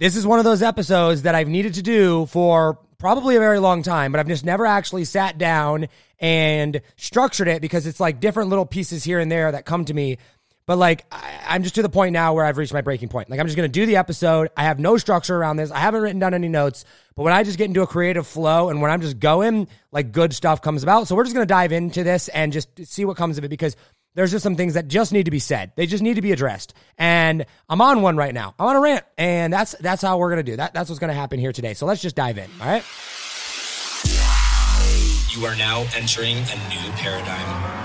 this is one of those episodes that I've needed to do for probably a very long time, but I've just never actually sat down and structured it because it's like different little pieces here and there that come to me. But like, I, am just to the point now where I've reached my breaking point. Like, I'm just going to do the episode. I have no structure around this. I haven't written down any notes. But when I just get into a creative flow and when I'm just going, like, good stuff comes about. So we're just going to dive into this and just see what comes of it because there's just some things that just need to be said. They just need to be addressed. And I'm on one right now. I'm on a rant, and that's that's how we're gonna do that. That's what's gonna happen here today. So let's just dive in. All right. You are now entering a new paradigm.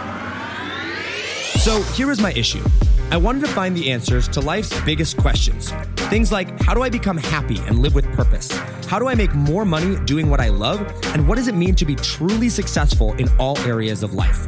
So here is my issue. I wanted to find the answers to life's biggest questions. Things like how do I become happy and live with purpose? How do I make more money doing what I love? And what does it mean to be truly successful in all areas of life?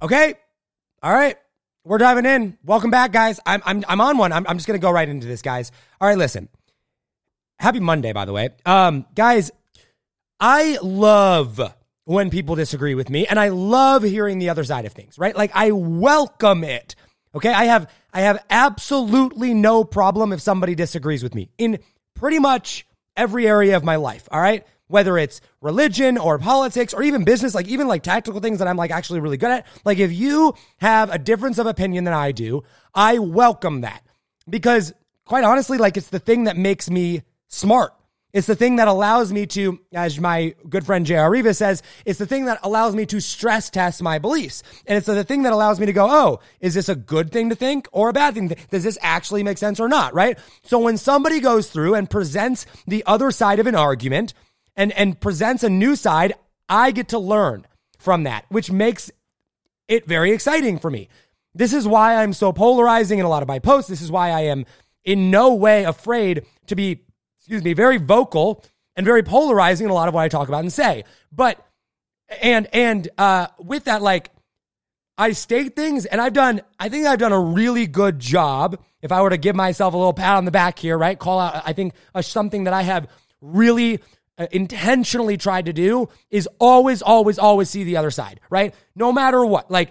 Okay. All right. We're diving in. Welcome back, guys. I'm I'm I'm on one. I'm I'm just gonna go right into this, guys. All right, listen. Happy Monday, by the way. Um, guys, I love when people disagree with me, and I love hearing the other side of things, right? Like I welcome it. Okay. I have I have absolutely no problem if somebody disagrees with me in pretty much every area of my life. All right whether it's religion or politics or even business, like even like tactical things that I'm like actually really good at. Like if you have a difference of opinion than I do, I welcome that because quite honestly, like it's the thing that makes me smart. It's the thing that allows me to, as my good friend J.R. Riva says, it's the thing that allows me to stress test my beliefs. And it's the thing that allows me to go, oh, is this a good thing to think or a bad thing? Does this actually make sense or not? Right? So when somebody goes through and presents the other side of an argument, and, and presents a new side, I get to learn from that, which makes it very exciting for me. This is why I'm so polarizing in a lot of my posts. This is why I am in no way afraid to be, excuse me, very vocal and very polarizing in a lot of what I talk about and say. But, and, and, uh, with that, like, I state things and I've done, I think I've done a really good job. If I were to give myself a little pat on the back here, right? Call out, I think, uh, something that I have really Uh, intentionally tried to do is always, always, always see the other side, right? No matter what. Like,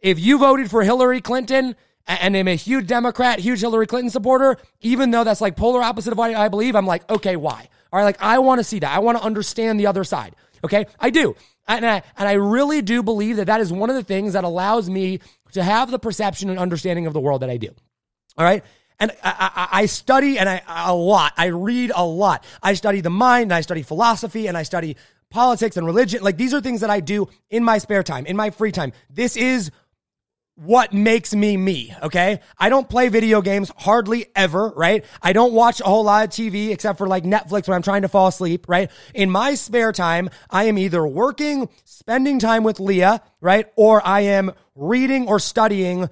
if you voted for Hillary Clinton and I'm a huge Democrat, huge Hillary Clinton supporter, even though that's like polar opposite of what I believe, I'm like, okay, why? All right, like I want to see that. I want to understand the other side. Okay, I do, and I, and I really do believe that that is one of the things that allows me to have the perception and understanding of the world that I do. All right, and I, I, I, study and I a lot. I read a lot. I study the mind, and I study philosophy, and I study politics and religion. Like these are things that I do in my spare time, in my free time. This is what makes me me, okay? I don't play video games hardly ever, right? I don't watch a whole lot of TV except for like Netflix when I'm trying to fall asleep, right? In my spare time, I am either working, spending time with Leah, right? Or I am reading or studying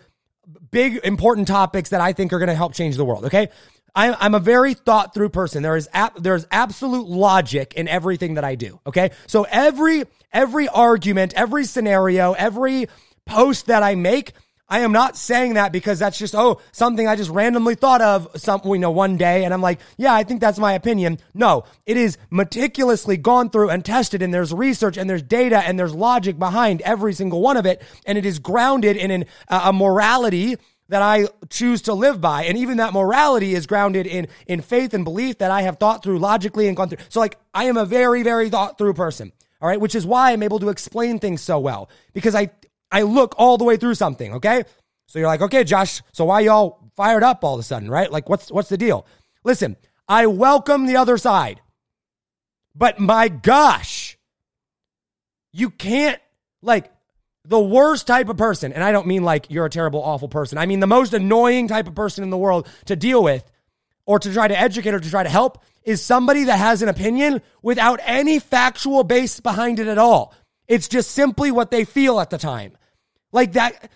big important topics that I think are going to help change the world. Okay. I, am a very thought through person. There is there's absolute logic in everything that I do. Okay. So every, every argument, every scenario, every post that I make, I am not saying that because that's just, oh, something I just randomly thought of some, you know, one day. And I'm like, yeah, I think that's my opinion. No, it is meticulously gone through and tested and there's research and there's data and there's logic behind every single one of it. And it is grounded in an, a morality that I choose to live by. And even that morality is grounded in, in faith and belief that I have thought through logically and gone through. So like, I am a very, very thought through person. All right. Which is why I'm able to explain things so well because I I look all the way through something, okay? So you're like, okay, Josh, so why y'all fired up all of a sudden, right? Like, what's what's the deal? Listen, I welcome the other side. But my gosh, you can't like the worst type of person, and I don't mean like you're a terrible, awful person. I mean the most annoying type of person in the world to deal with or to try to educate or to try to help is somebody that has an opinion without any factual base behind it at all. It's just simply what they feel at the time. Like that.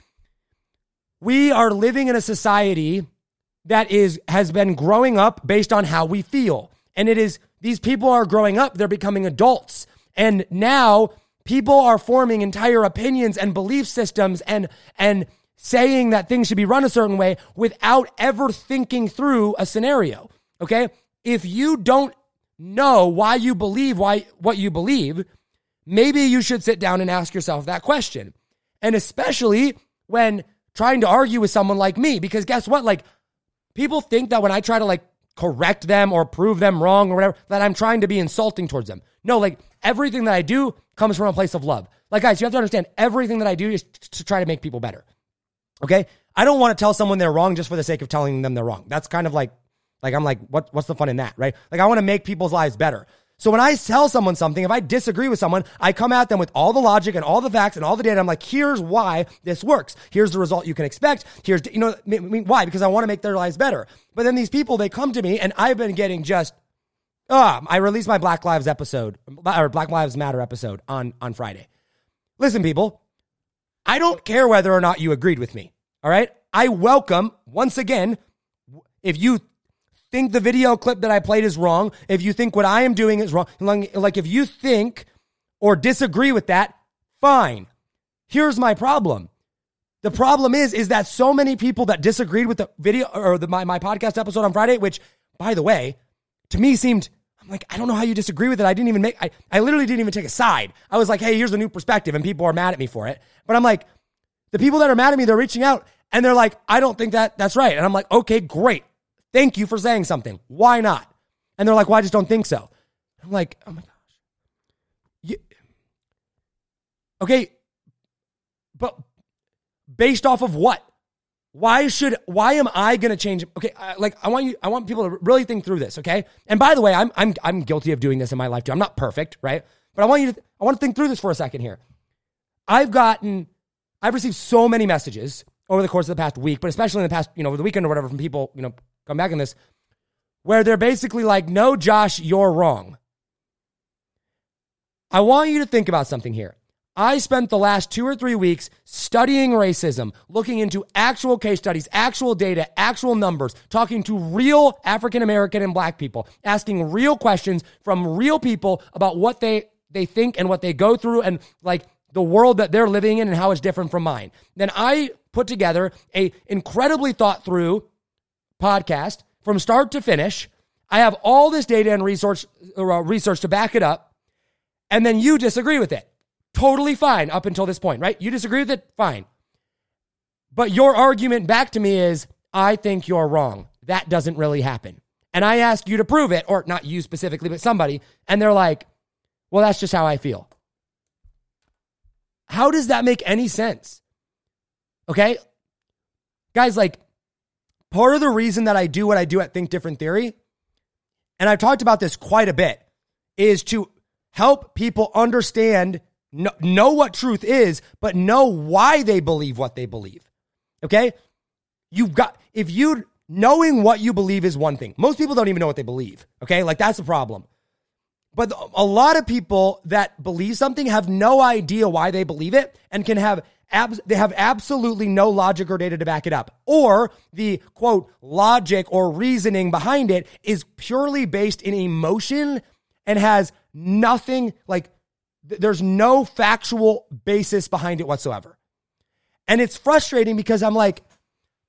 we are living in a society that is has been growing up based on how we feel. And it is these people are growing up, they're becoming adults. And now people are forming entire opinions and belief systems and and saying that things should be run a certain way without ever thinking through a scenario. Okay? If you don't know why you believe why what you believe, maybe you should sit down and ask yourself that question. And especially when trying to argue with someone like me because guess what? Like people think that when I try to like correct them or prove them wrong or whatever, that I'm trying to be insulting towards them. No, like everything that I do comes from a place of love. Like, guys, you have to understand everything that I do is to try to make people better. Okay. I don't want to tell someone they're wrong just for the sake of telling them they're wrong. That's kind of like, like, I'm like, what, what's the fun in that? Right. Like, I want to make people's lives better. So when I tell someone something, if I disagree with someone, I come at them with all the logic and all the facts and all the data. I'm like, here's why this works. Here's the result you can expect. Here's, you know, I mean, why? Because I want to make their lives better. But then these people, they come to me and I've been getting just, ah, I released my Black Lives episode or Black Lives Matter episode on, on Friday. Listen, people, I don't care whether or not you agreed with me. All right. I welcome once again, if you think the video clip that I played is wrong, if you think what I am doing is wrong, like if you think or disagree with that, fine. Here's my problem. The problem is, is that so many people that disagreed with the video or the, my, my podcast episode on Friday, which by the way, to me seemed, I'm like, I don't know how you disagree with it. I didn't even make, I, I literally didn't even take a side. I was like, hey, here's a new perspective and people are mad at me for it. But I'm like, the people that are mad at me, they're reaching out and they're like, I don't think that that's right. And I'm like, okay, great. Thank you for saying something. Why not? And they're like, well, I just don't think so. I'm like, oh my gosh. You, okay, but based off of what? Why should why am I going to change? Okay, like I want you I want people to really think through this, okay? And by the way, I'm I'm I'm guilty of doing this in my life too. I'm not perfect, right? But I want you to I want to think through this for a second here. I've gotten I've received so many messages over the course of the past week, but especially in the past, you know, over the weekend or whatever from people, you know, come back in this, where they're basically like, no, Josh, you're wrong. I want you to think about something here. I spent the last two or three weeks studying racism, looking into actual case studies, actual data, actual numbers, talking to real African American and black people, asking real questions from real people about what they, they think and what they go through and like the world that they're living in and how it's different from mine. Then I put together a incredibly thought through podcast from start to finish. I have all this data and research, uh, research to back it up. And then you disagree with it. Totally fine up until this point, right? You disagree with it? Fine. But your argument back to me is, I think you're wrong. That doesn't really happen. And I ask you to prove it, or not you specifically, but somebody. And they're like, well, that's just how I feel. How does that make any sense? Okay. Guys, like, Part of the reason that I do what I do at Think Different Theory, and I've talked about this quite a bit, is to help people understand, know, know what truth is, but know why they believe what they believe. Okay? You've got, if you, knowing what you believe is one thing. Most people don't even know what they believe. Okay? Like that's the problem. But a lot of people that believe something have no idea why they believe it and can have they have absolutely no logic or data to back it up. Or the quote, logic or reasoning behind it is purely based in emotion and has nothing like, th- there's no factual basis behind it whatsoever. And it's frustrating because I'm like,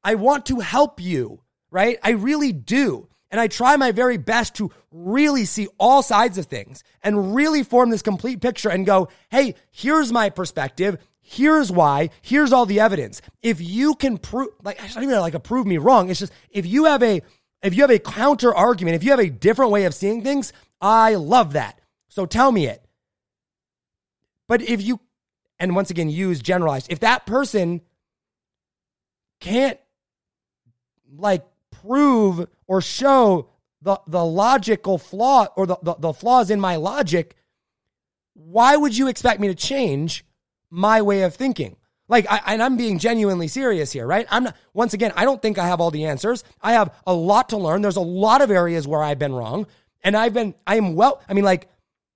I want to help you, right? I really do. And I try my very best to really see all sides of things and really form this complete picture and go, hey, here's my perspective. Here's why. Here's all the evidence. If you can prove, like, I don't even like prove me wrong. It's just if you have a, if you have a counter argument, if you have a different way of seeing things, I love that. So tell me it. But if you, and once again, use generalized, if that person can't like prove or show the, the logical flaw or the, the, the flaws in my logic, why would you expect me to change my way of thinking. Like, I, and I'm being genuinely serious here, right? I'm not, once again, I don't think I have all the answers. I have a lot to learn. There's a lot of areas where I've been wrong. And I've been, I am well, I mean, like,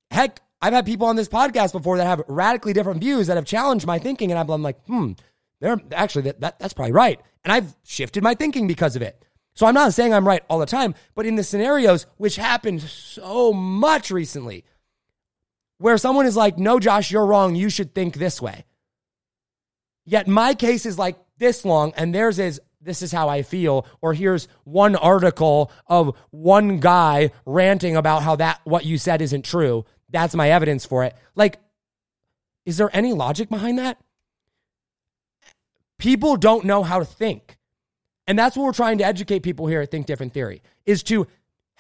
heck, I've had people on this podcast before that have radically different views that have challenged my thinking. And I'm like, hmm, they're actually that, that that's probably right. And I've shifted my thinking because of it. So I'm not saying I'm right all the time, but in the scenarios which happened so much recently, where someone is like, no, Josh, you're wrong. You should think this way. Yet my case is like this long, and theirs is this is how I feel, or here's one article of one guy ranting about how that what you said isn't true. That's my evidence for it. Like, is there any logic behind that? People don't know how to think. And that's what we're trying to educate people here at Think Different Theory is to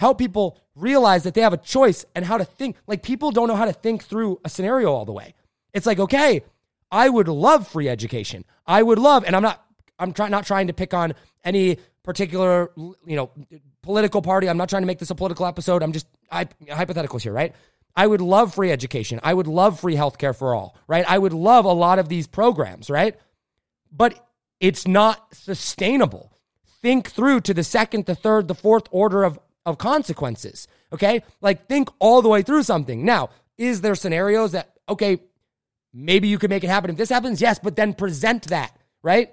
help people realize that they have a choice and how to think. Like people don't know how to think through a scenario all the way. It's like, okay, I would love free education. I would love, and I'm not, I'm trying not trying to pick on any particular, you know, political party. I'm not trying to make this a political episode. I'm just I, hypotheticals here, right? I would love free education. I would love free healthcare for all, right? I would love a lot of these programs, right? But it's not sustainable. Think through to the second, the third, the fourth order of, of consequences. Okay. Like think all the way through something. Now, is there scenarios that, okay, maybe you could make it happen if this happens? Yes, but then present that, right?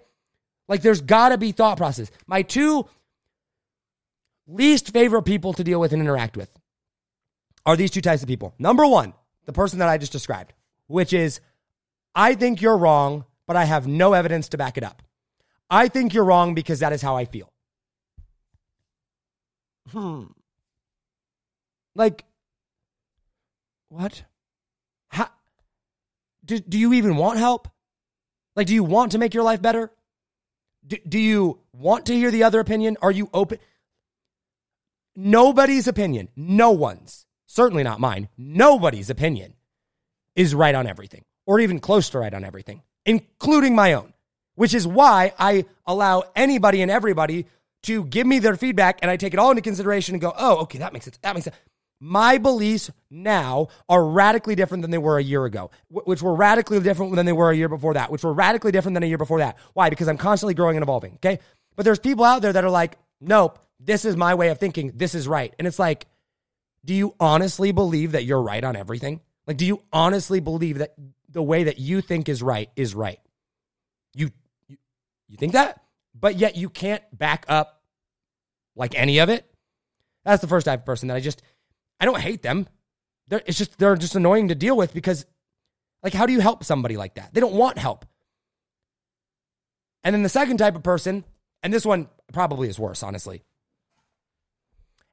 Like there's got to be thought process. My two least favorite people to deal with and interact with are these two types of people. Number one, the person that I just described, which is, I think you're wrong, but I have no evidence to back it up. I think you're wrong because that is how I feel. Hmm. Like, what? How? Do, do you even want help? Like, do you want to make your life better? Do, do you want to hear the other opinion? Are you open? Nobody's opinion, no one's, certainly not mine, nobody's opinion is right on everything or even close to right on everything, including my own which is why I allow anybody and everybody to give me their feedback and I take it all into consideration and go, oh, okay, that makes sense. That makes sense. My beliefs now are radically different than they were a year ago, which were radically different than they were a year before that, which were radically different than a year before that. Why? Because I'm constantly growing and evolving. Okay. But there's people out there that are like, nope, this is my way of thinking. This is right. And it's like, do you honestly believe that you're right on everything? Like, do you honestly believe that the way that you think is right is right? You you think that? But yet you can't back up like any of it. That's the first type of person that I just, I don't hate them. They're, it's just, they're just annoying to deal with because, like, how do you help somebody like that? They don't want help. And then the second type of person, and this one probably is worse, honestly.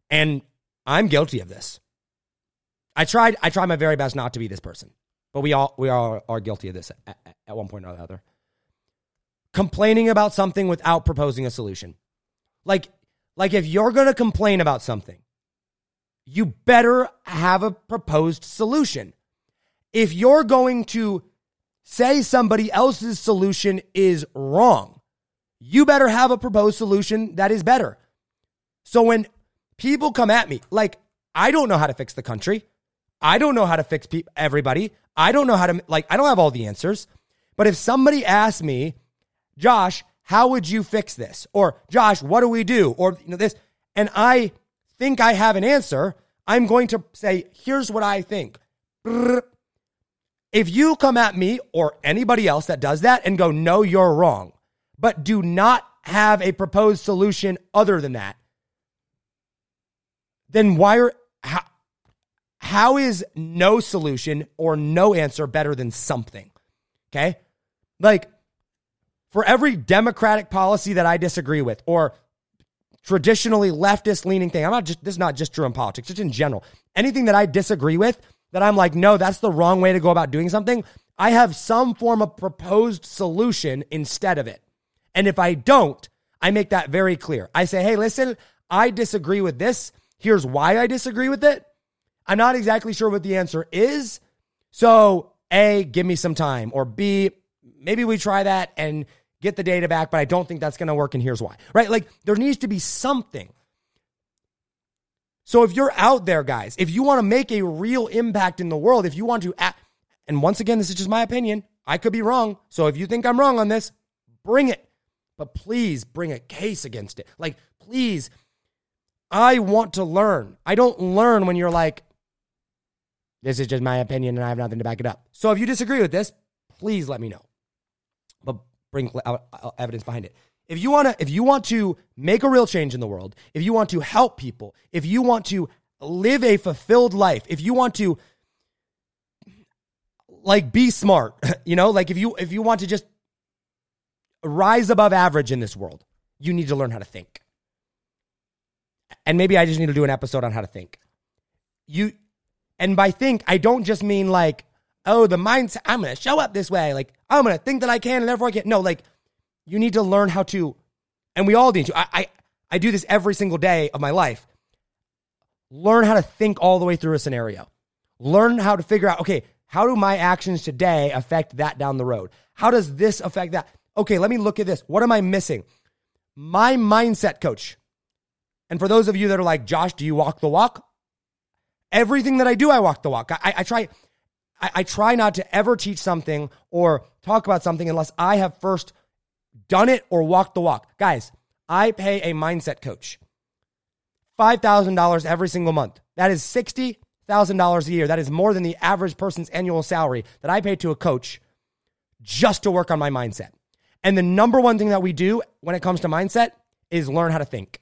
And I'm guilty of this. I tried, I tried my very best not to be this person, but we all, we all are guilty of this at, at one point or another complaining about something without proposing a solution. Like, like if you're going to complain about something, you better have a proposed solution. If you're going to say somebody else's solution is wrong, you better have a proposed solution that is better. So when people come at me, like, I don't know how to fix the country. I don't know how to fix pe- everybody. I don't know how to, like, I don't have all the answers. But if somebody asks me, Josh, how would you fix this? Or Josh, what do we do? Or you know this, and I think I have an answer. I'm going to say, here's what I think. If you come at me or anybody else that does that and go, no, you're wrong, but do not have a proposed solution other than that, then why are how, how is no solution or no answer better than something? Okay? Like for every Democratic policy that I disagree with or traditionally leftist leaning thing, I'm not just, this is not just true in politics, just in general. Anything that I disagree with, that I'm like, no, that's the wrong way to go about doing something, I have some form of proposed solution instead of it. And if I don't, I make that very clear. I say, hey, listen, I disagree with this. Here's why I disagree with it. I'm not exactly sure what the answer is. So, A, give me some time. Or B, maybe we try that and get the data back, but I don't think that's going to work. And here's why, right? Like there needs to be something. So if you're out there, guys, if you want to make a real impact in the world, if you want to act, and once again, this is just my opinion. I could be wrong. So if you think I'm wrong on this, bring it. But please bring a case against it. Like, please, I want to learn. I don't learn when you're like, this is just my opinion and I have nothing to back it up. So if you disagree with this, please let me know bring uh, evidence behind it. If you want to if you want to make a real change in the world, if you want to help people, if you want to live a fulfilled life, if you want to like be smart, you know, like if you if you want to just rise above average in this world, you need to learn how to think. And maybe I just need to do an episode on how to think. You and by think, I don't just mean like, oh, the mindset, I'm going to show up this way. Like, I'm going to think that I can and therefore I can. No, like, you need to learn how to, and we all need to. I, I, I do this every single day of my life. Learn how to think all the way through a scenario. Learn how to figure out, okay, how do my actions today affect that down the road? How does this affect that? Okay, let me look at this. What am I missing? My mindset coach. And for those of you that are like, Josh, do you walk the walk? Everything that I do, I walk the walk. I, I try, I, I try not to ever teach something or talk about something unless I have first done it or walked the walk. Guys, I pay a mindset coach $5,000 every single month. That is $60,000 a year. That is more than the average person's annual salary that I pay to a coach just to work on my mindset. And the number one thing that we do when it comes to mindset is learn how to think,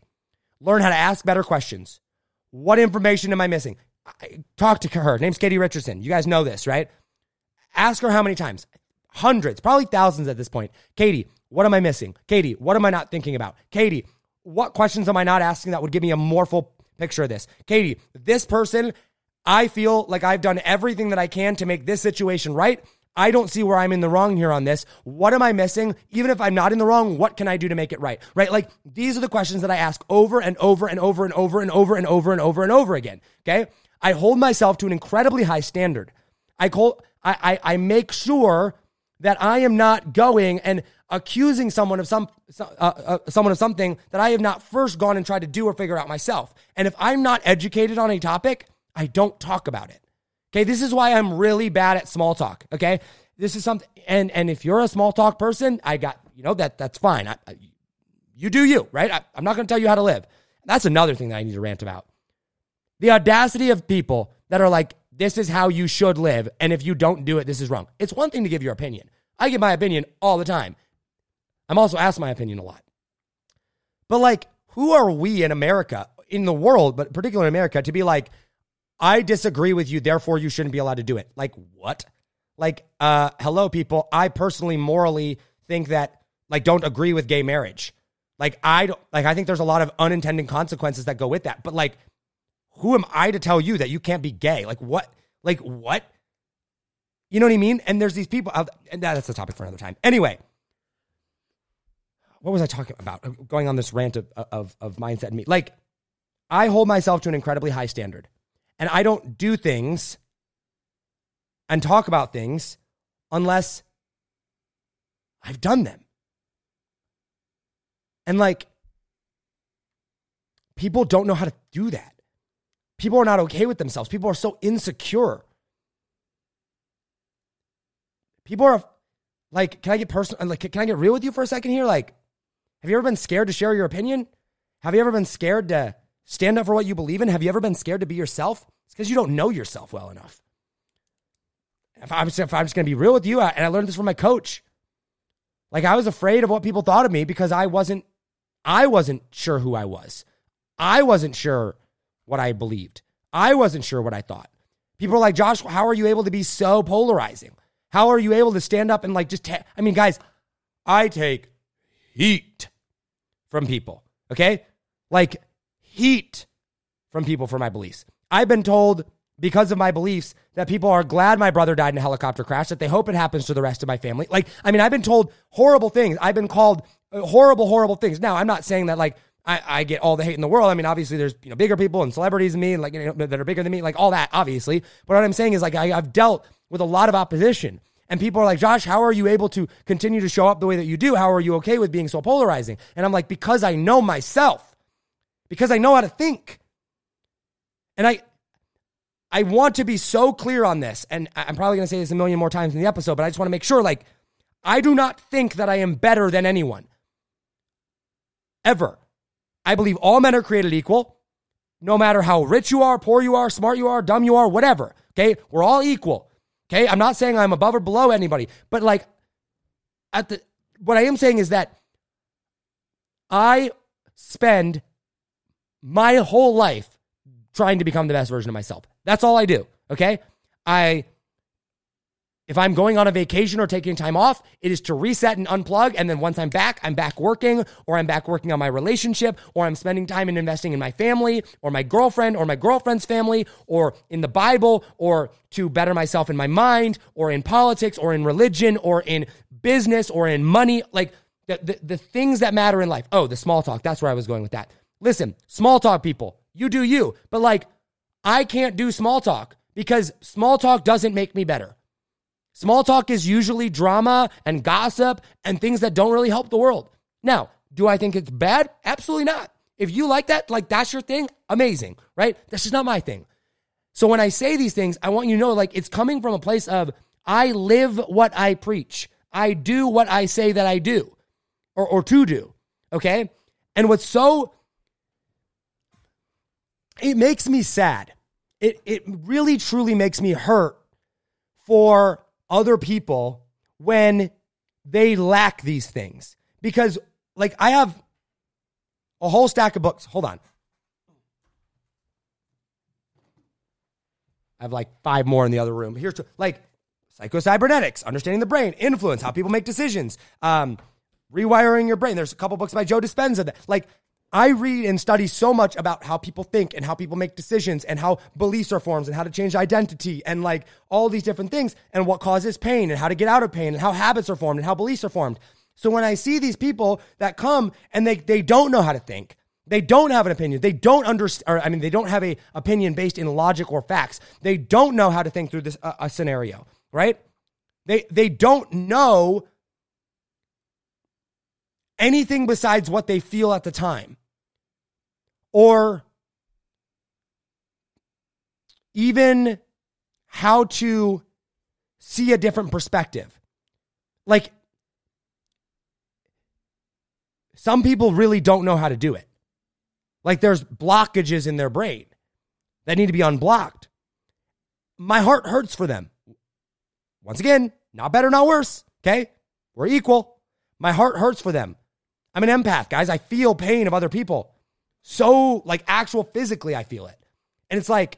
learn how to ask better questions. What information am I missing? Talk to her. Her Name's Katie Richardson. You guys know this, right? Ask her how many times. Hundreds, probably thousands at this point. Katie, what am I missing? Katie, what am I not thinking about? Katie, what questions am I not asking that would give me a more full picture of this? Katie, this person, I feel like I've done everything that I can to make this situation right. I don't see where I'm in the wrong here on this. What am I missing? Even if I'm not in the wrong, what can I do to make it right? Right? Like these are the questions that I ask over and over and over and over and over and over and over and over and over again. Okay. I hold myself to an incredibly high standard. I call, I, I, I make sure that I am not going and accusing someone of some uh, uh, someone of something that I have not first gone and tried to do or figure out myself. And if I'm not educated on a topic, I don't talk about it. Okay, this is why I'm really bad at small talk. Okay, this is something, and and if you're a small talk person, I got you know that that's fine. I, I, you do you, right? I, I'm not going to tell you how to live. That's another thing that I need to rant about. The audacity of people that are like, this is how you should live. And if you don't do it, this is wrong. It's one thing to give your opinion. I give my opinion all the time. I'm also asked my opinion a lot. But like, who are we in America, in the world, but particularly in America, to be like, I disagree with you, therefore you shouldn't be allowed to do it? Like, what? Like, uh, hello, people. I personally morally think that, like, don't agree with gay marriage. Like, I don't, like, I think there's a lot of unintended consequences that go with that. But like, who am I to tell you that you can't be gay? Like what? Like what? You know what I mean? And there's these people, out, and that's the topic for another time. Anyway, what was I talking about? Uh, going on this rant of, uh, of, of mindset and me. Like, I hold myself to an incredibly high standard, and I don't do things and talk about things unless I've done them. And like, people don't know how to do that. People are not okay with themselves. People are so insecure. People are like, can I get personal? Like, can I get real with you for a second here? Like, have you ever been scared to share your opinion? Have you ever been scared to stand up for what you believe in? Have you ever been scared to be yourself? It's because you don't know yourself well enough. If I'm, I'm just going to be real with you, and I learned this from my coach, like I was afraid of what people thought of me because I wasn't, I wasn't sure who I was. I wasn't sure what I believed. I wasn't sure what I thought. People are like, Josh, how are you able to be so polarizing? How are you able to stand up and like just, ta- I mean, guys, I take heat from people, okay? Like heat from people for my beliefs. I've been told because of my beliefs that people are glad my brother died in a helicopter crash, that they hope it happens to the rest of my family. Like, I mean, I've been told horrible things. I've been called uh, horrible, horrible things. Now, I'm not saying that like I, I get all the hate in the world. I mean, obviously, there's you know bigger people and celebrities than me, and like you know, that are bigger than me, like all that, obviously. But what I'm saying is, like, I, I've dealt with a lot of opposition, and people are like, Josh, how are you able to continue to show up the way that you do? How are you okay with being so polarizing? And I'm like, because I know myself, because I know how to think, and I. I want to be so clear on this, and I'm probably going to say this a million more times in the episode, but I just want to make sure like, I do not think that I am better than anyone. Ever. I believe all men are created equal, no matter how rich you are, poor you are, smart you are, dumb you are, whatever. Okay. We're all equal. Okay. I'm not saying I'm above or below anybody, but like at the, what I am saying is that I spend my whole life trying to become the best version of myself. That's all I do. Okay. I, if I'm going on a vacation or taking time off, it is to reset and unplug. And then once I'm back, I'm back working, or I'm back working on my relationship, or I'm spending time and investing in my family, or my girlfriend, or my girlfriend's family, or in the Bible, or to better myself in my mind, or in politics, or in religion, or in business, or in money. Like the, the, the things that matter in life. Oh, the small talk. That's where I was going with that. Listen, small talk people, you do you. But like, I can't do small talk because small talk doesn't make me better. Small talk is usually drama and gossip and things that don't really help the world. Now, do I think it's bad? Absolutely not. If you like that, like that's your thing, amazing, right? That's just not my thing. So when I say these things, I want you to know like it's coming from a place of I live what I preach. I do what I say that I do or, or to do. Okay. And what's so, it makes me sad. It, it really truly makes me hurt for other people when they lack these things. Because, like, I have a whole stack of books. Hold on. I have like five more in the other room. Here's like psychocybernetics, understanding the brain, influence, how people make decisions, um, rewiring your brain. There's a couple books by Joe Dispenza that like I read and study so much about how people think and how people make decisions and how beliefs are formed and how to change identity and like all these different things and what causes pain and how to get out of pain and how habits are formed and how beliefs are formed. So when I see these people that come and they, they don't know how to think, they don't have an opinion. They don't understand, I mean, they don't have a opinion based in logic or facts. They don't know how to think through this uh, a scenario, right? They they don't know anything besides what they feel at the time or even how to see a different perspective. Like, some people really don't know how to do it. Like, there's blockages in their brain that need to be unblocked. My heart hurts for them. Once again, not better, not worse. Okay. We're equal. My heart hurts for them. I'm an empath, guys. I feel pain of other people so like actual physically I feel it. And it's like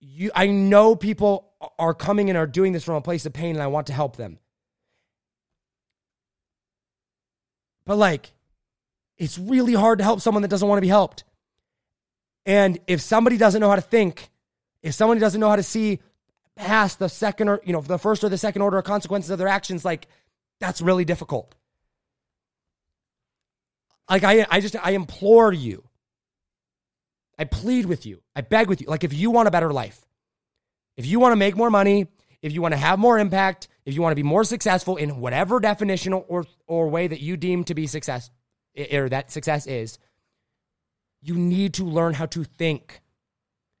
you I know people are coming and are doing this from a place of pain and I want to help them. But like it's really hard to help someone that doesn't want to be helped. And if somebody doesn't know how to think, if somebody doesn't know how to see past the second or you know the first or the second order of consequences of their actions like that's really difficult like I, I just, I implore you. I plead with you. I beg with you. Like if you want a better life, if you want to make more money, if you want to have more impact, if you want to be more successful in whatever definition or or way that you deem to be success or that success is, you need to learn how to think.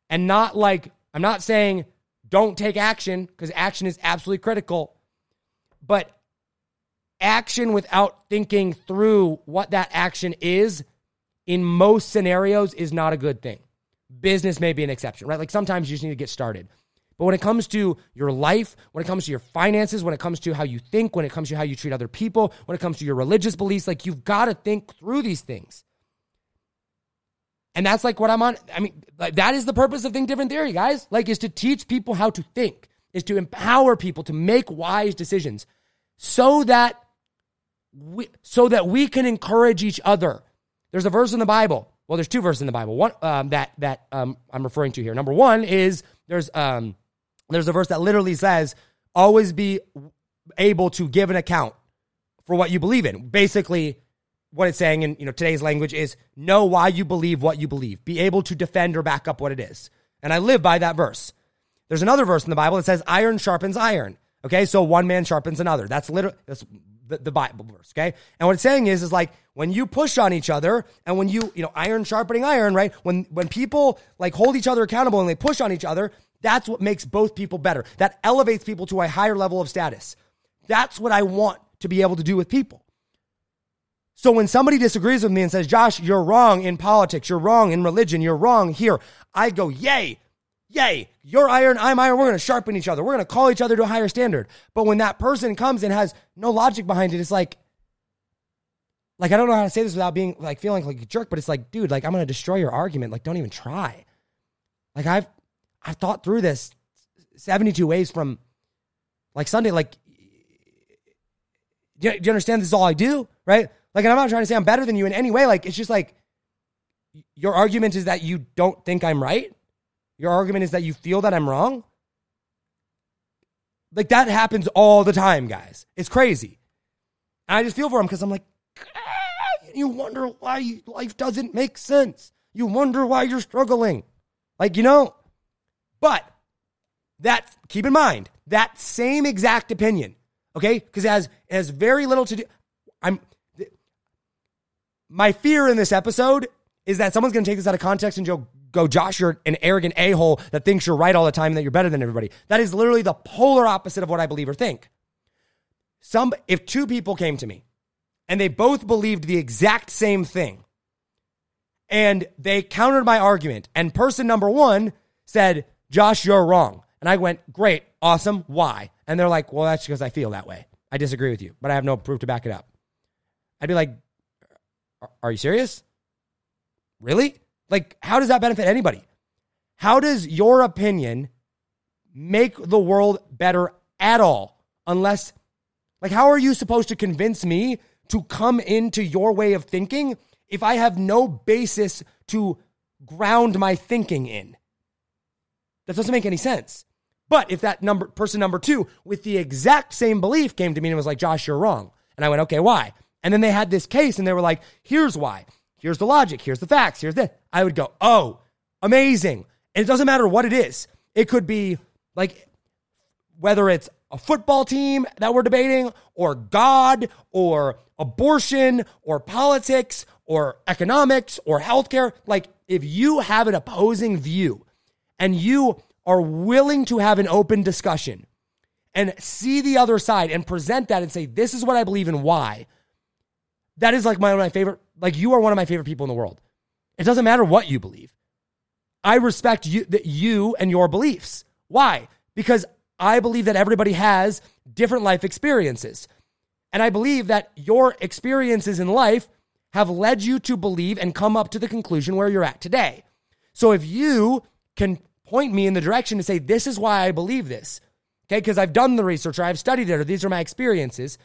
And not like I'm not saying don't take action because action is absolutely critical, but action without thinking through what that action is in most scenarios is not a good thing. Business may be an exception, right? Like sometimes you just need to get started. But when it comes to your life, when it comes to your finances, when it comes to how you think, when it comes to how you treat other people, when it comes to your religious beliefs, like you've got to think through these things. And that's like what I'm on. I mean, like that is the purpose of Think Different Theory, guys. Like, is to teach people how to think, is to empower people to make wise decisions so that we, so that we can encourage each other. There's a verse in the Bible. Well, there's two verses in the Bible. One um, that that um, I'm referring to here. Number one is there's um, there's a verse that literally says, "Always be able to give an account for what you believe in." Basically, what it's saying in you know today's language is know why you believe what you believe. Be able to defend or back up what it is. And I live by that verse. There's another verse in the Bible that says, "Iron sharpens iron." Okay, so one man sharpens another. That's literally that's the, the Bible verse, okay? And what it's saying is, is like when you push on each other and when you, you know, iron sharpening iron, right? When when people like hold each other accountable and they push on each other, that's what makes both people better. That elevates people to a higher level of status. That's what I want to be able to do with people. So when somebody disagrees with me and says, Josh, you're wrong in politics, you're wrong in religion, you're wrong here, I go, yay, Yay, you're iron, I'm iron. We're going to sharpen each other. We're going to call each other to a higher standard. But when that person comes and has no logic behind it, it's like, like I don't know how to say this without being like feeling like a jerk, but it's like, dude, like I'm going to destroy your argument. Like don't even try. Like I've I've thought through this 72 ways from like Sunday. Like, do you, understand? This is all I do, right? Like, and I'm not trying to say I'm better than you in any way. Like, it's just like your argument is that you don't think I'm right. Your argument is that you feel that I'm wrong. Like that happens all the time, guys. It's crazy. And I just feel for him because I'm like, "Ah," you wonder why life doesn't make sense. You wonder why you're struggling. Like, you know, but that, keep in mind, that same exact opinion, okay? Because it has, it has very little to do. I'm, my fear in this episode is that someone's going to take this out of context and go, Josh, you're an arrogant a hole that thinks you're right all the time and that you're better than everybody. That is literally the polar opposite of what I believe or think. Some, if two people came to me and they both believed the exact same thing and they countered my argument, and person number one said, Josh, you're wrong. And I went, great, awesome, why? And they're like, well, that's because I feel that way. I disagree with you, but I have no proof to back it up. I'd be like, "Are- are you serious? Really? Like, how does that benefit anybody? How does your opinion make the world better at all? Unless, like, how are you supposed to convince me to come into your way of thinking if I have no basis to ground my thinking in? That doesn't make any sense. But if that number person number two with the exact same belief came to me and was like, Josh, you're wrong. And I went, okay, why? And then they had this case and they were like, here's why. Here's the logic. Here's the facts. Here's this. I would go, oh, amazing. And it doesn't matter what it is. It could be like whether it's a football team that we're debating, or God, or abortion, or politics, or economics, or healthcare. Like, if you have an opposing view and you are willing to have an open discussion and see the other side and present that and say, this is what I believe and why, that is like my, my favorite, like, you are one of my favorite people in the world. It doesn't matter what you believe. I respect you, that you and your beliefs. Why? Because I believe that everybody has different life experiences. And I believe that your experiences in life have led you to believe and come up to the conclusion where you're at today. So if you can point me in the direction to say, this is why I believe this, okay, because I've done the research or I've studied it or these are my experiences,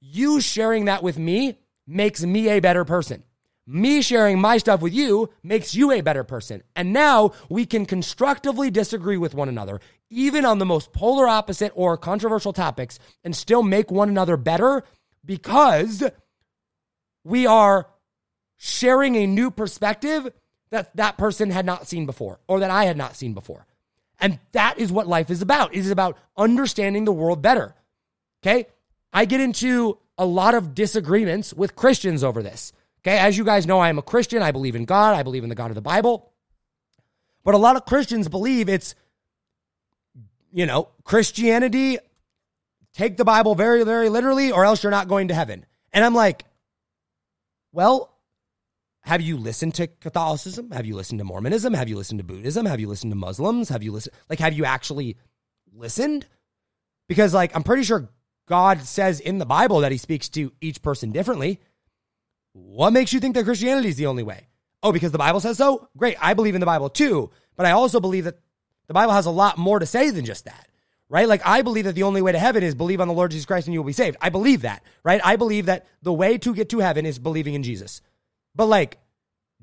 you sharing that with me makes me a better person. Me sharing my stuff with you makes you a better person. And now we can constructively disagree with one another, even on the most polar opposite or controversial topics, and still make one another better because we are sharing a new perspective that that person had not seen before or that I had not seen before. And that is what life is about. It is about understanding the world better. Okay? I get into a lot of disagreements with Christians over this. Okay? As you guys know, I am a Christian. I believe in God. I believe in the God of the Bible. But a lot of Christians believe it's, you know, Christianity, take the Bible very, very literally, or else you're not going to heaven. And I'm like, well, have you listened to Catholicism? Have you listened to Mormonism? Have you listened to Buddhism? Have you listened to Muslims? Have you listened? Like, have you actually listened? Because, like, I'm pretty sure God says in the Bible that he speaks to each person differently. What makes you think that Christianity is the only way? Oh, because the Bible says so? Great. I believe in the Bible too. But I also believe that the Bible has a lot more to say than just that, right? Like, I believe that the only way to heaven is believe on the Lord Jesus Christ and you will be saved. I believe that, right? I believe that the way to get to heaven is believing in Jesus. But like,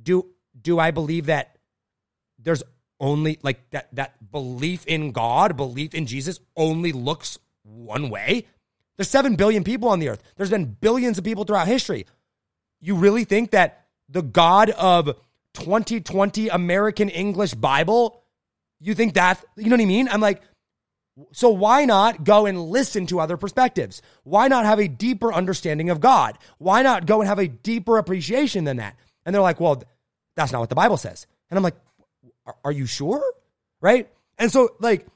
do do I believe that there's only like that that belief in God, belief in Jesus only looks one way? There's 7 billion people on the earth. There's been billions of people throughout history. You really think that the God of 2020 American English Bible, you think that, you know what I mean? I'm like, so why not go and listen to other perspectives? Why not have a deeper understanding of God? Why not go and have a deeper appreciation than that? And they're like, well, that's not what the Bible says. And I'm like, are, you sure? Right? And so like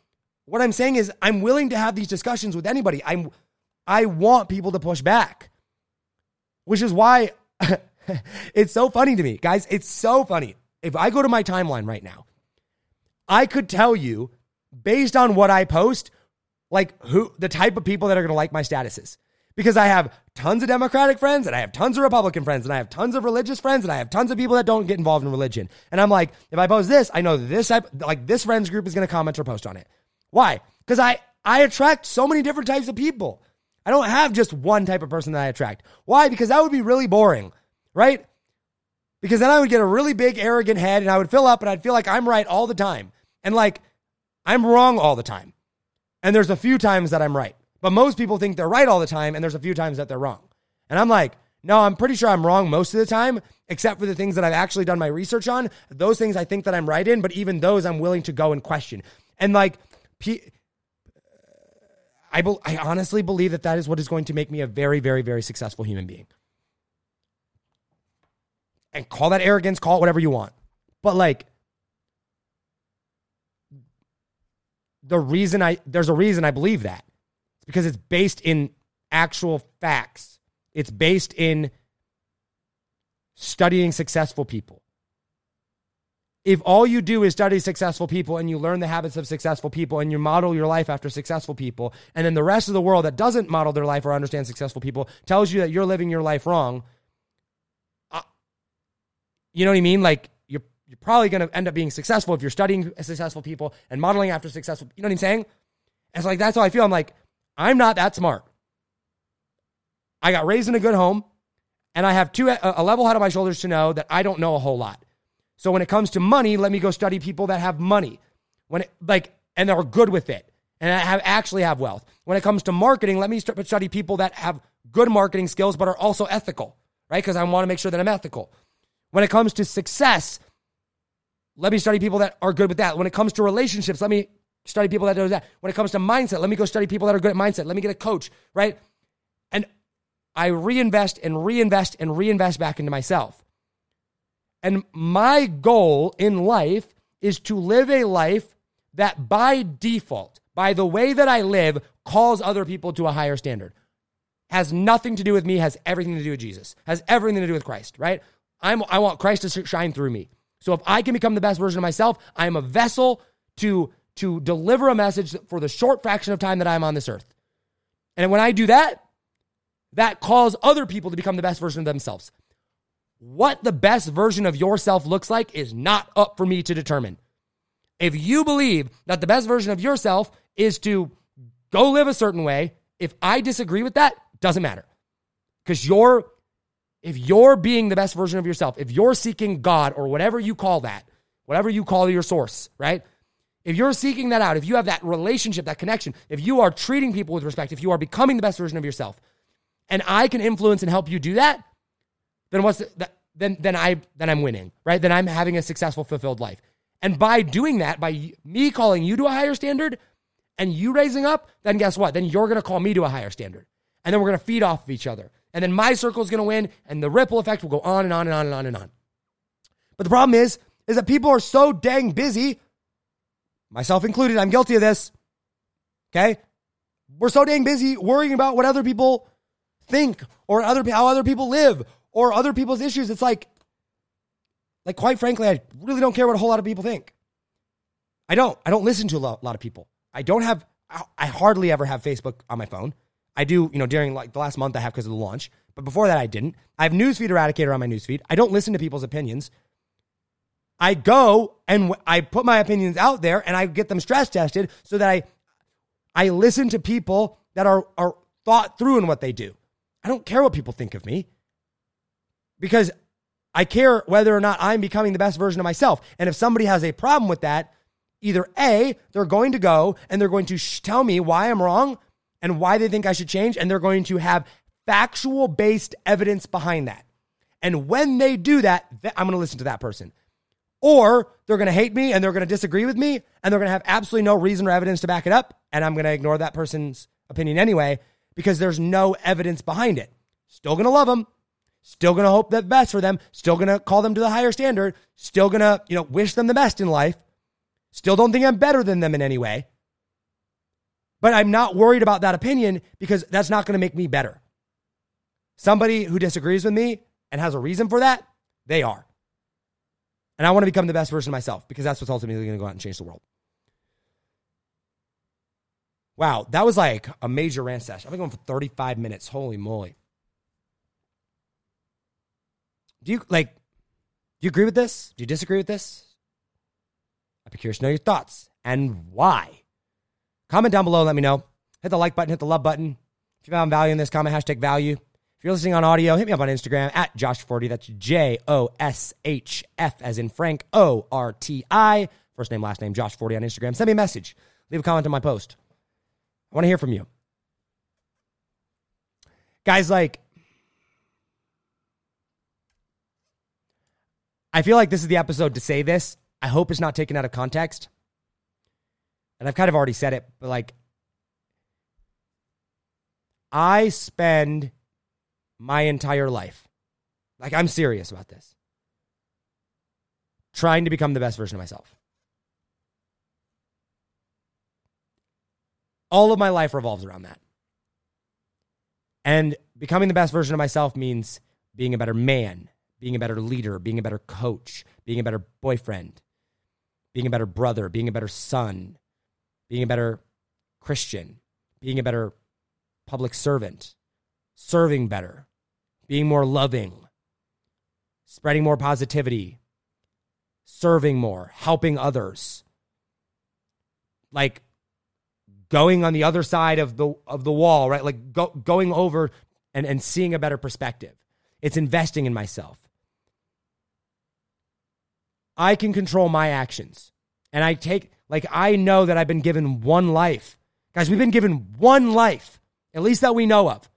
what I'm saying is I'm willing to have these discussions with anybody. I'm I want people to push back. Which is why it's so funny to me. Guys, it's so funny. If I go to my timeline right now, I could tell you based on what I post, like who the type of people that are going to like my statuses. Because I have tons of Democratic friends and I have tons of Republican friends and I have tons of religious friends and I have tons of people that don't get involved in religion. And I'm like, if I post this, I know this type, like this friends group is going to comment or post on it. Why? Because I, I attract so many different types of people. I don't have just one type of person that I attract. Why? Because that would be really boring, right? Because then I would get a really big, arrogant head and I would fill up and I'd feel like I'm right all the time. And like, I'm wrong all the time. And there's a few times that I'm right. But most people think they're right all the time, and there's a few times that they're wrong. And I'm like, no, I'm pretty sure I'm wrong most of the time, except for the things that I've actually done my research on. Those things I think that I'm right in, but even those I'm willing to go and question. And like, I, be- I honestly believe that that is what is going to make me a very, very, very successful human being. And call that arrogance, call it whatever you want. But like, the reason I, there's a reason I believe that. It's because it's based in actual facts. It's based in studying successful people. If all you do is study successful people and you learn the habits of successful people and you model your life after successful people, and then the rest of the world that doesn't model their life or understand successful people tells you that you're living your life wrong, uh, you know what I mean? Like, you're, you're probably going to end up being successful if you're studying successful people and modeling after successful You know what I'm saying? And so, like, that's how I feel. I'm like, I'm not that smart. I got raised in a good home, and I have two a level head on my shoulders to know that I don't know a whole lot. So when it comes to money, let me go study people that have money. When it, like and are good with it and have actually have wealth. When it comes to marketing, let me study people that have good marketing skills but are also ethical, right? Because I want to make sure that I'm ethical. When it comes to success, let me study people that are good with that. When it comes to relationships, let me study people that do that. When it comes to mindset, let me go study people that are good at mindset. Let me get a coach, right? And I reinvest and reinvest and reinvest back into myself. And my goal in life is to live a life that by default, by the way that I live, calls other people to a higher standard. Has nothing to do with me, has everything to do with Jesus, has everything to do with Christ, right? I'm, I want Christ to shine through me. So if I can become the best version of myself, I am a vessel to to deliver a message for the short fraction of time that I'm on this earth. And when I do that, that calls other people to become the best version of themselves. What the best version of yourself looks like is not up for me to determine. If you believe that the best version of yourself is to go live a certain way, if I disagree with that, doesn't matter. Because you're if you're being the best version of yourself, if you're seeking God or whatever you call that, whatever you call your source, right? If you're seeking that out, if you have that relationship, that connection, if you are treating people with respect, if you are becoming the best version of yourself, and I can influence and help you do that, then what's the, then then I then I'm winning, right? Then I'm having a successful, fulfilled life. And by doing that, by me calling you to a higher standard and you raising up, then guess what? Then you're to call me to a higher standard. And then we're to feed off of each other. And then my circle is to win and the ripple effect will go on and on and on and on and on. But the problem is is that people are so dang busy myself included, I'm guilty of this. Okay? We're so dang busy worrying about what other people think or other how other people live or other people's issues. It's like like quite frankly, I really don't care what a whole lot of people think. I don't. I don't listen to a lot, of people. I don't have I hardly ever have Facebook on my phone. I do, you know, during like the last month I have because of the launch, but before that I didn't. I have newsfeed eradicator on my newsfeed. I don't listen to people's opinions. I go and I put my opinions out there and I get them stress tested so that I I listen to people that are are thought through in what they do. I don't care what people think of me because I care whether or not I'm becoming the best version of myself. And if somebody has a problem with that, either A, they're going to go and they're going to sh- tell me why I'm wrong and why they think I should change. And they're going to have factual based evidence behind that. And when they do that, th- I'm going to listen to that person or they're going to hate me and they're going to disagree with me and they're going to have absolutely no reason or evidence to back it up. And I'm going to ignore that person's opinion anyway because there's no evidence behind it. Still going to love them. Still going to hope the best for them. Still going to call them to the higher standard. Still going to, you know, wish them the best in life. Still don't think I'm better than them in any way. But I'm not worried about that opinion because that's not going to make me better. Somebody who disagrees with me and has a reason for that, they are. And I want to become the best version of myself because that's what's ultimately going to go out and change the world. Wow, that was like a major rant session. I've been going for 35 minutes. Holy moly. Do you like, do you agree with this? Do you disagree with this? I'd be curious to know your thoughts and why. Comment down below, let me know. Hit the like button, hit the love button. If you found value in this, comment hashtag value. If you're listening on audio, hit me up on Instagram at Josh Forti. That's J O S H F as in Frank O R T I. First name, last name, Josh Forti on Instagram. Send me a message. Leave a comment on my post. I want to hear from you. Guys, like, I feel like this is the episode to say this. I hope it's not taken out of context. And I've kind of already said it, but like, I spend my entire life, like, I'm serious about this, trying to become the best version of myself. All of my life revolves around that. And becoming the best version of myself means being a better man, being a better leader, being a better coach, being a better boyfriend, being a better brother, being a better son, being a better Christian, being a better public servant, serving better, being more loving, spreading more positivity, serving more, helping others. Like going on the other side of the of the wall, right? Like go, going over and, and seeing a better perspective. It's investing in myself. I can control my actions. And I take like I know that I've been given one life. Guys, we've been given one life, at least that we know of.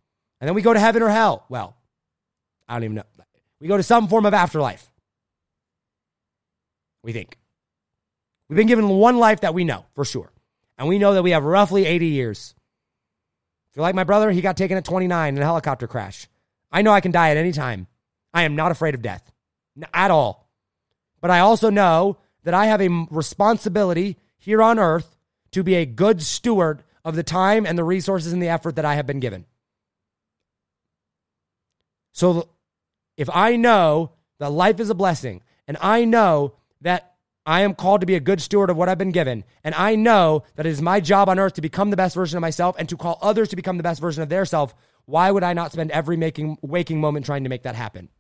And then we go to heaven or hell. Well, I don't even know. We go to some form of afterlife. We think. We've been given one life that we know for sure. And we know that we have roughly 80 years. If you're like my brother, he got taken at 29 in a helicopter crash. I know I can die at any time. I am not afraid of death at all. But I also know that I have a responsibility here on earth to be a good steward of the time and the resources and the effort that I have been given. So if I know that life is a blessing and I know that I am called to be a good steward of what I've been given. And I know that it is my job on earth to become the best version of myself and to call others to become the best version of their self. Why would I not spend every making, waking moment trying to make that happen?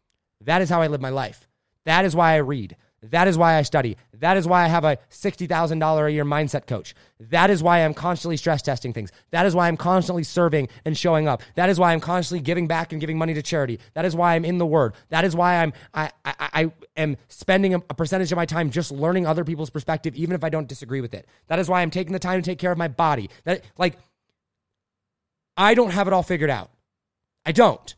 That is how I live my life. That is why I read. That is why I study. That is why I have a $60,000 a year mindset coach. That is why I'm constantly stress testing things. That is why I'm constantly serving and showing up. That is why I'm constantly giving back and giving money to charity. That is why I'm in the word. That is why I'm I I, I am spending a, a percentage of my time just learning other people's perspective even if I don't disagree with it. That is why I'm taking the time to take care of my body. That like I don't have it all figured out. I don't.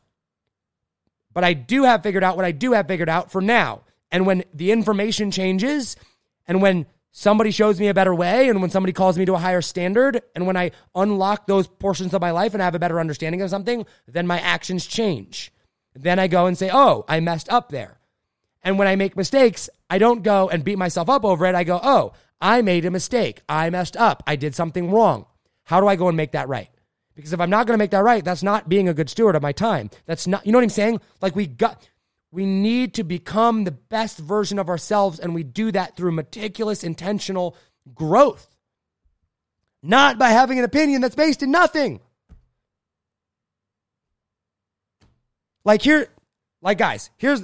But I do have figured out what I do have figured out for now. And when the information changes, and when somebody shows me a better way, and when somebody calls me to a higher standard, and when I unlock those portions of my life and I have a better understanding of something, then my actions change. Then I go and say, oh, I messed up there. And when I make mistakes, I don't go and beat myself up over it. I go, oh, I made a mistake. I messed up. I did something wrong. How do I go and make that right? Because if I'm not going to make that right, that's not being a good steward of my time. That's not, you know what I'm saying? Like we got, we need to become the best version of ourselves, and we do that through meticulous, intentional growth, not by having an opinion that's based in nothing. Like, here, like, guys, here's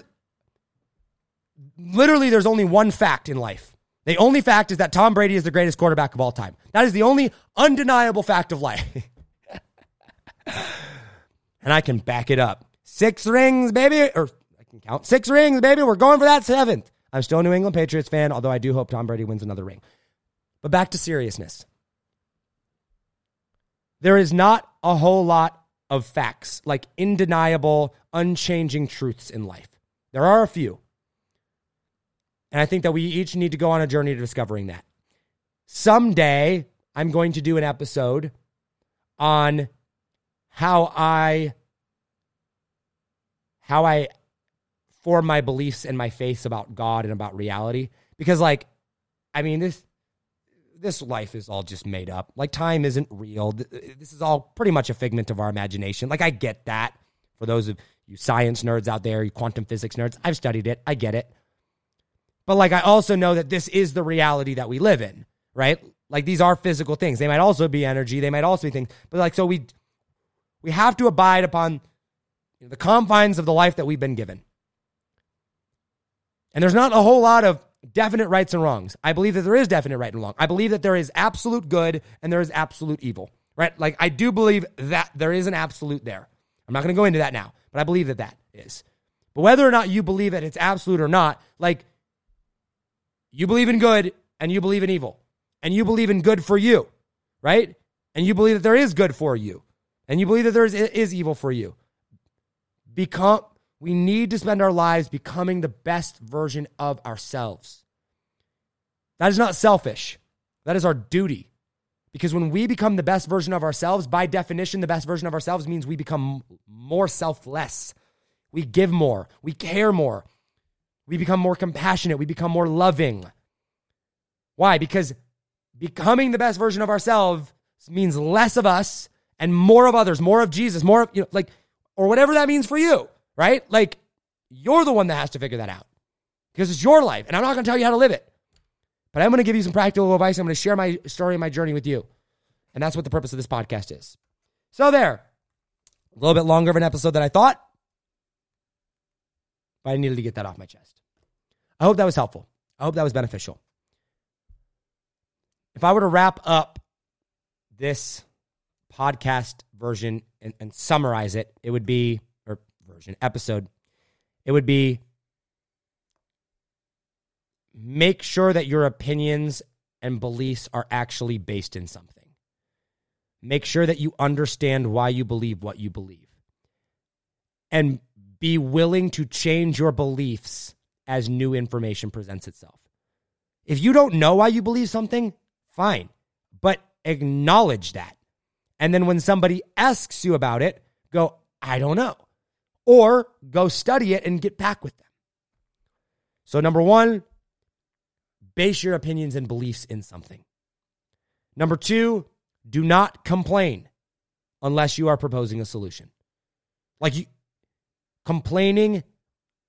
literally there's only one fact in life. The only fact is that Tom Brady is the greatest quarterback of all time. That is the only undeniable fact of life. and I can back it up. Six rings, baby, or can count six rings, baby. We're going for that seventh. I'm still a New England Patriots fan, although I do hope Tom Brady wins another ring. But back to seriousness. There is not a whole lot of facts, like undeniable, unchanging truths in life. There are a few. And I think that we each need to go on a journey to discovering that. Someday, I'm going to do an episode on how I how I form my beliefs and my faiths about God and about reality. Because, like, I mean, this this life is all just made up. Like, time isn't real. Uh, this is all pretty much a figment of our imagination. Like, I get that. For those of you science nerds out there, you quantum physics nerds, I've studied it. I get it. But like, I also know that this is the reality that we live in, right? Like, these are physical things. They might also be energy. They might also be things. But like, so we we have to abide upon the confines of the life that we've been given. And there's not a whole lot of definite rights and wrongs. I believe that there is definite right and wrong. I believe that there is absolute good and there is absolute evil, right? Like I do believe that there is an absolute there. I'm not going to go into that now, but I believe that that is. But whether or not you believe that it's absolute or not, like you believe in good and you believe in evil and you believe in good for you, right? And you believe that there is good for you and you believe that there is, is evil for you. Become we need to spend our lives becoming the best version of ourselves. That is not selfish. That is our duty. Because when we become the best version of ourselves, by definition, the best version of ourselves means we become more selfless. We give more. We care more. We become more compassionate. We become more loving. Why? Because becoming the best version of ourselves means less of us and more of others, more of Jesus, more of, you know, like, or whatever that means for you right? Like, you're the one that has to figure that out because it's your life. And I'm not going to tell you how to live it. But I'm going to give you some practical advice. I'm going to share my story and my journey with you. And that's what the purpose of this podcast is. So, there, a little bit longer of an episode than I thought, but I needed to get that off my chest. I hope that was helpful. I hope that was beneficial. If I were to wrap up this podcast version and, and summarize it, it would be version episode, it would be make sure that your opinions and beliefs are actually based in something. Make sure that you understand why you believe what you believe. And be willing to change your beliefs as new information presents itself. If you don't know why you believe something, fine, but acknowledge that. And then when somebody asks you about it, go, I don't know or go study it and get back with them. So, number one, base your opinions and beliefs in something. Number two, do not complain unless you are proposing a solution. Like you, complaining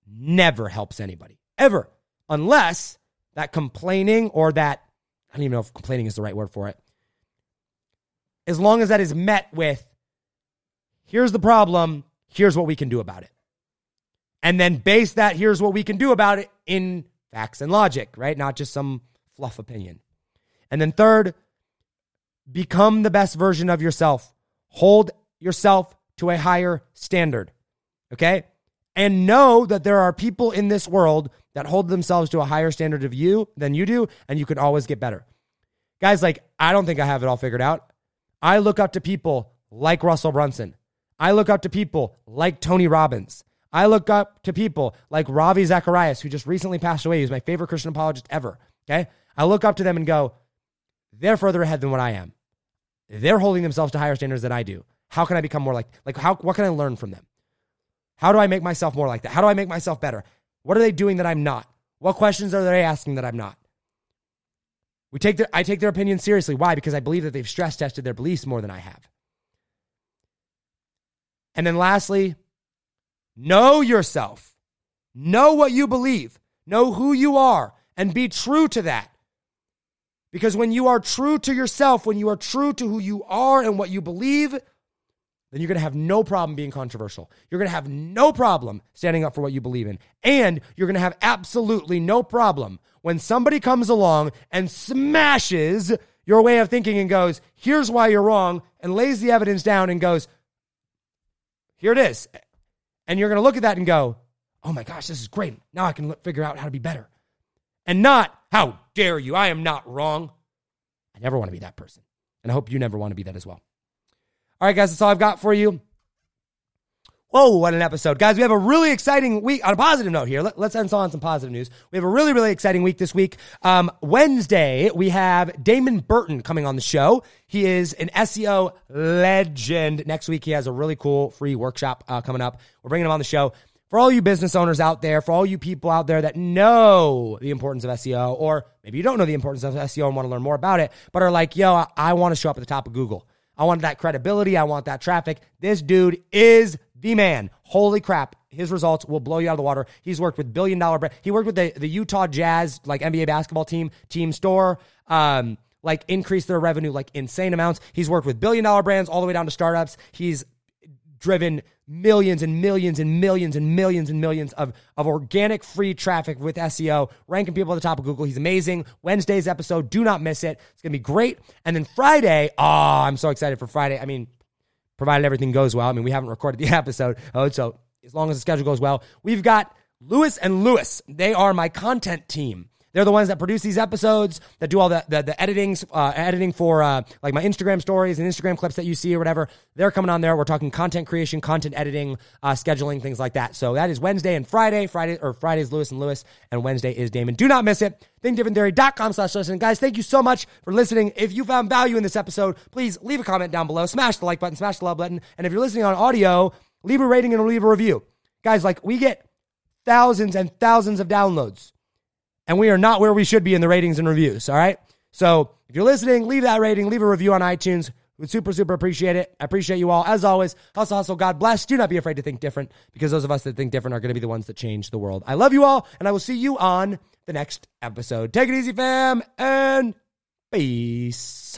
never helps anybody, ever, unless that complaining or that, I don't even know if complaining is the right word for it, as long as that is met with, here's the problem, here's what we can do about it. And then base that, here's what we can do about it in facts and logic, right? Not just some fluff opinion. And then third, become the best version of yourself. Hold yourself to a higher standard, okay? And know that there are people in this world that hold themselves to a higher standard of you than you do, and you can always get better. Guys, like, I don't think I have it all figured out. I look up to people like Russell Brunson. I look up to people like Tony Robbins. I look up to people like Ravi Zacharias, who just recently passed away. He's my favorite Christian apologist ever. Okay. I look up to them and go, they're further ahead than what I am. They're holding themselves to higher standards than I do. How can I become more like, like, how, what can I learn from them? How do I make myself more like that? How do I make myself better? What are they doing that I'm not? What questions are they asking that I'm not? We take their, I take their opinion seriously. Why? Because I believe that they've stress tested their beliefs more than I have. And then lastly, know yourself. Know what you believe. Know who you are and be true to that. Because when you are true to yourself, when you are true to who you are and what you believe, then you're going to have no problem being controversial. You're going to have no problem standing up for what you believe in. And you're going to have absolutely no problem when somebody comes along and smashes your way of thinking and goes, here's why you're wrong, and lays the evidence down and goes, here it is. And you're going to look at that and go, oh my gosh, this is great. Now I can look, figure out how to be better. And not, how dare you? I am not wrong. I never want to be that person. And I hope you never want to be that as well. All right, guys, that's all I've got for you. Whoa, what an episode. Guys, we have a really exciting week. On a positive note here, let, us end on some positive news. We have a really, really exciting week this week. Um, Wednesday, we have Damon Burton coming on the show. He is an SEO legend. Next week, he has a really cool free workshop uh, coming up. We're bringing him on the show. For all you business owners out there, for all you people out there that know the importance of SEO, or maybe you don't know the importance of SEO and want to learn more about it, but are like, yo, I, I want to show up at the top of Google. I want that credibility. I want that traffic. This dude is the man. Holy crap. His results will blow you out of the water. He's worked with billion dollar brand. He worked with the, the Utah Jazz, like NBA basketball team, team store, um, like increase their revenue like insane amounts. He's worked with billion dollar brands all the way down to startups. He's driven millions and millions and millions and millions and millions of, of organic free traffic with SEO, ranking people at the top of Google. He's amazing. Wednesday's episode, do not miss it. It's going to be great. And then Friday, oh, I'm so excited for Friday. I mean, provided everything goes well. I mean, we haven't recorded the episode, oh, so as long as the schedule goes well, we've got Lewis and Lewis. They are my content team. They're the ones that produce these episodes, that do all the the, the editings, uh, editing for uh, like my Instagram stories and Instagram clips that you see or whatever. They're coming on there. We're talking content creation, content editing, uh, scheduling, things like that. So that is Wednesday and Friday. Friday or Friday is Lewis and Lewis, and Wednesday is Damon. Do not miss it. ThinkDifferentTheory.com slash listen. Guys, thank you so much for listening. If you found value in this episode, please leave a comment down below. Smash the like button, smash the love button. And if you're listening on audio, leave a rating and leave a review. Guys, like we get thousands and thousands of downloads and we are not where we should be in the ratings and reviews. All right. So if you're listening, leave that rating, leave a review on iTunes. We'd super, super appreciate it. I appreciate you all. As always, hustle, hustle, God bless. Do not be afraid to think different because those of us that think different are going to be the ones that change the world. I love you all, and I will see you on the next episode. Take it easy, fam, and peace.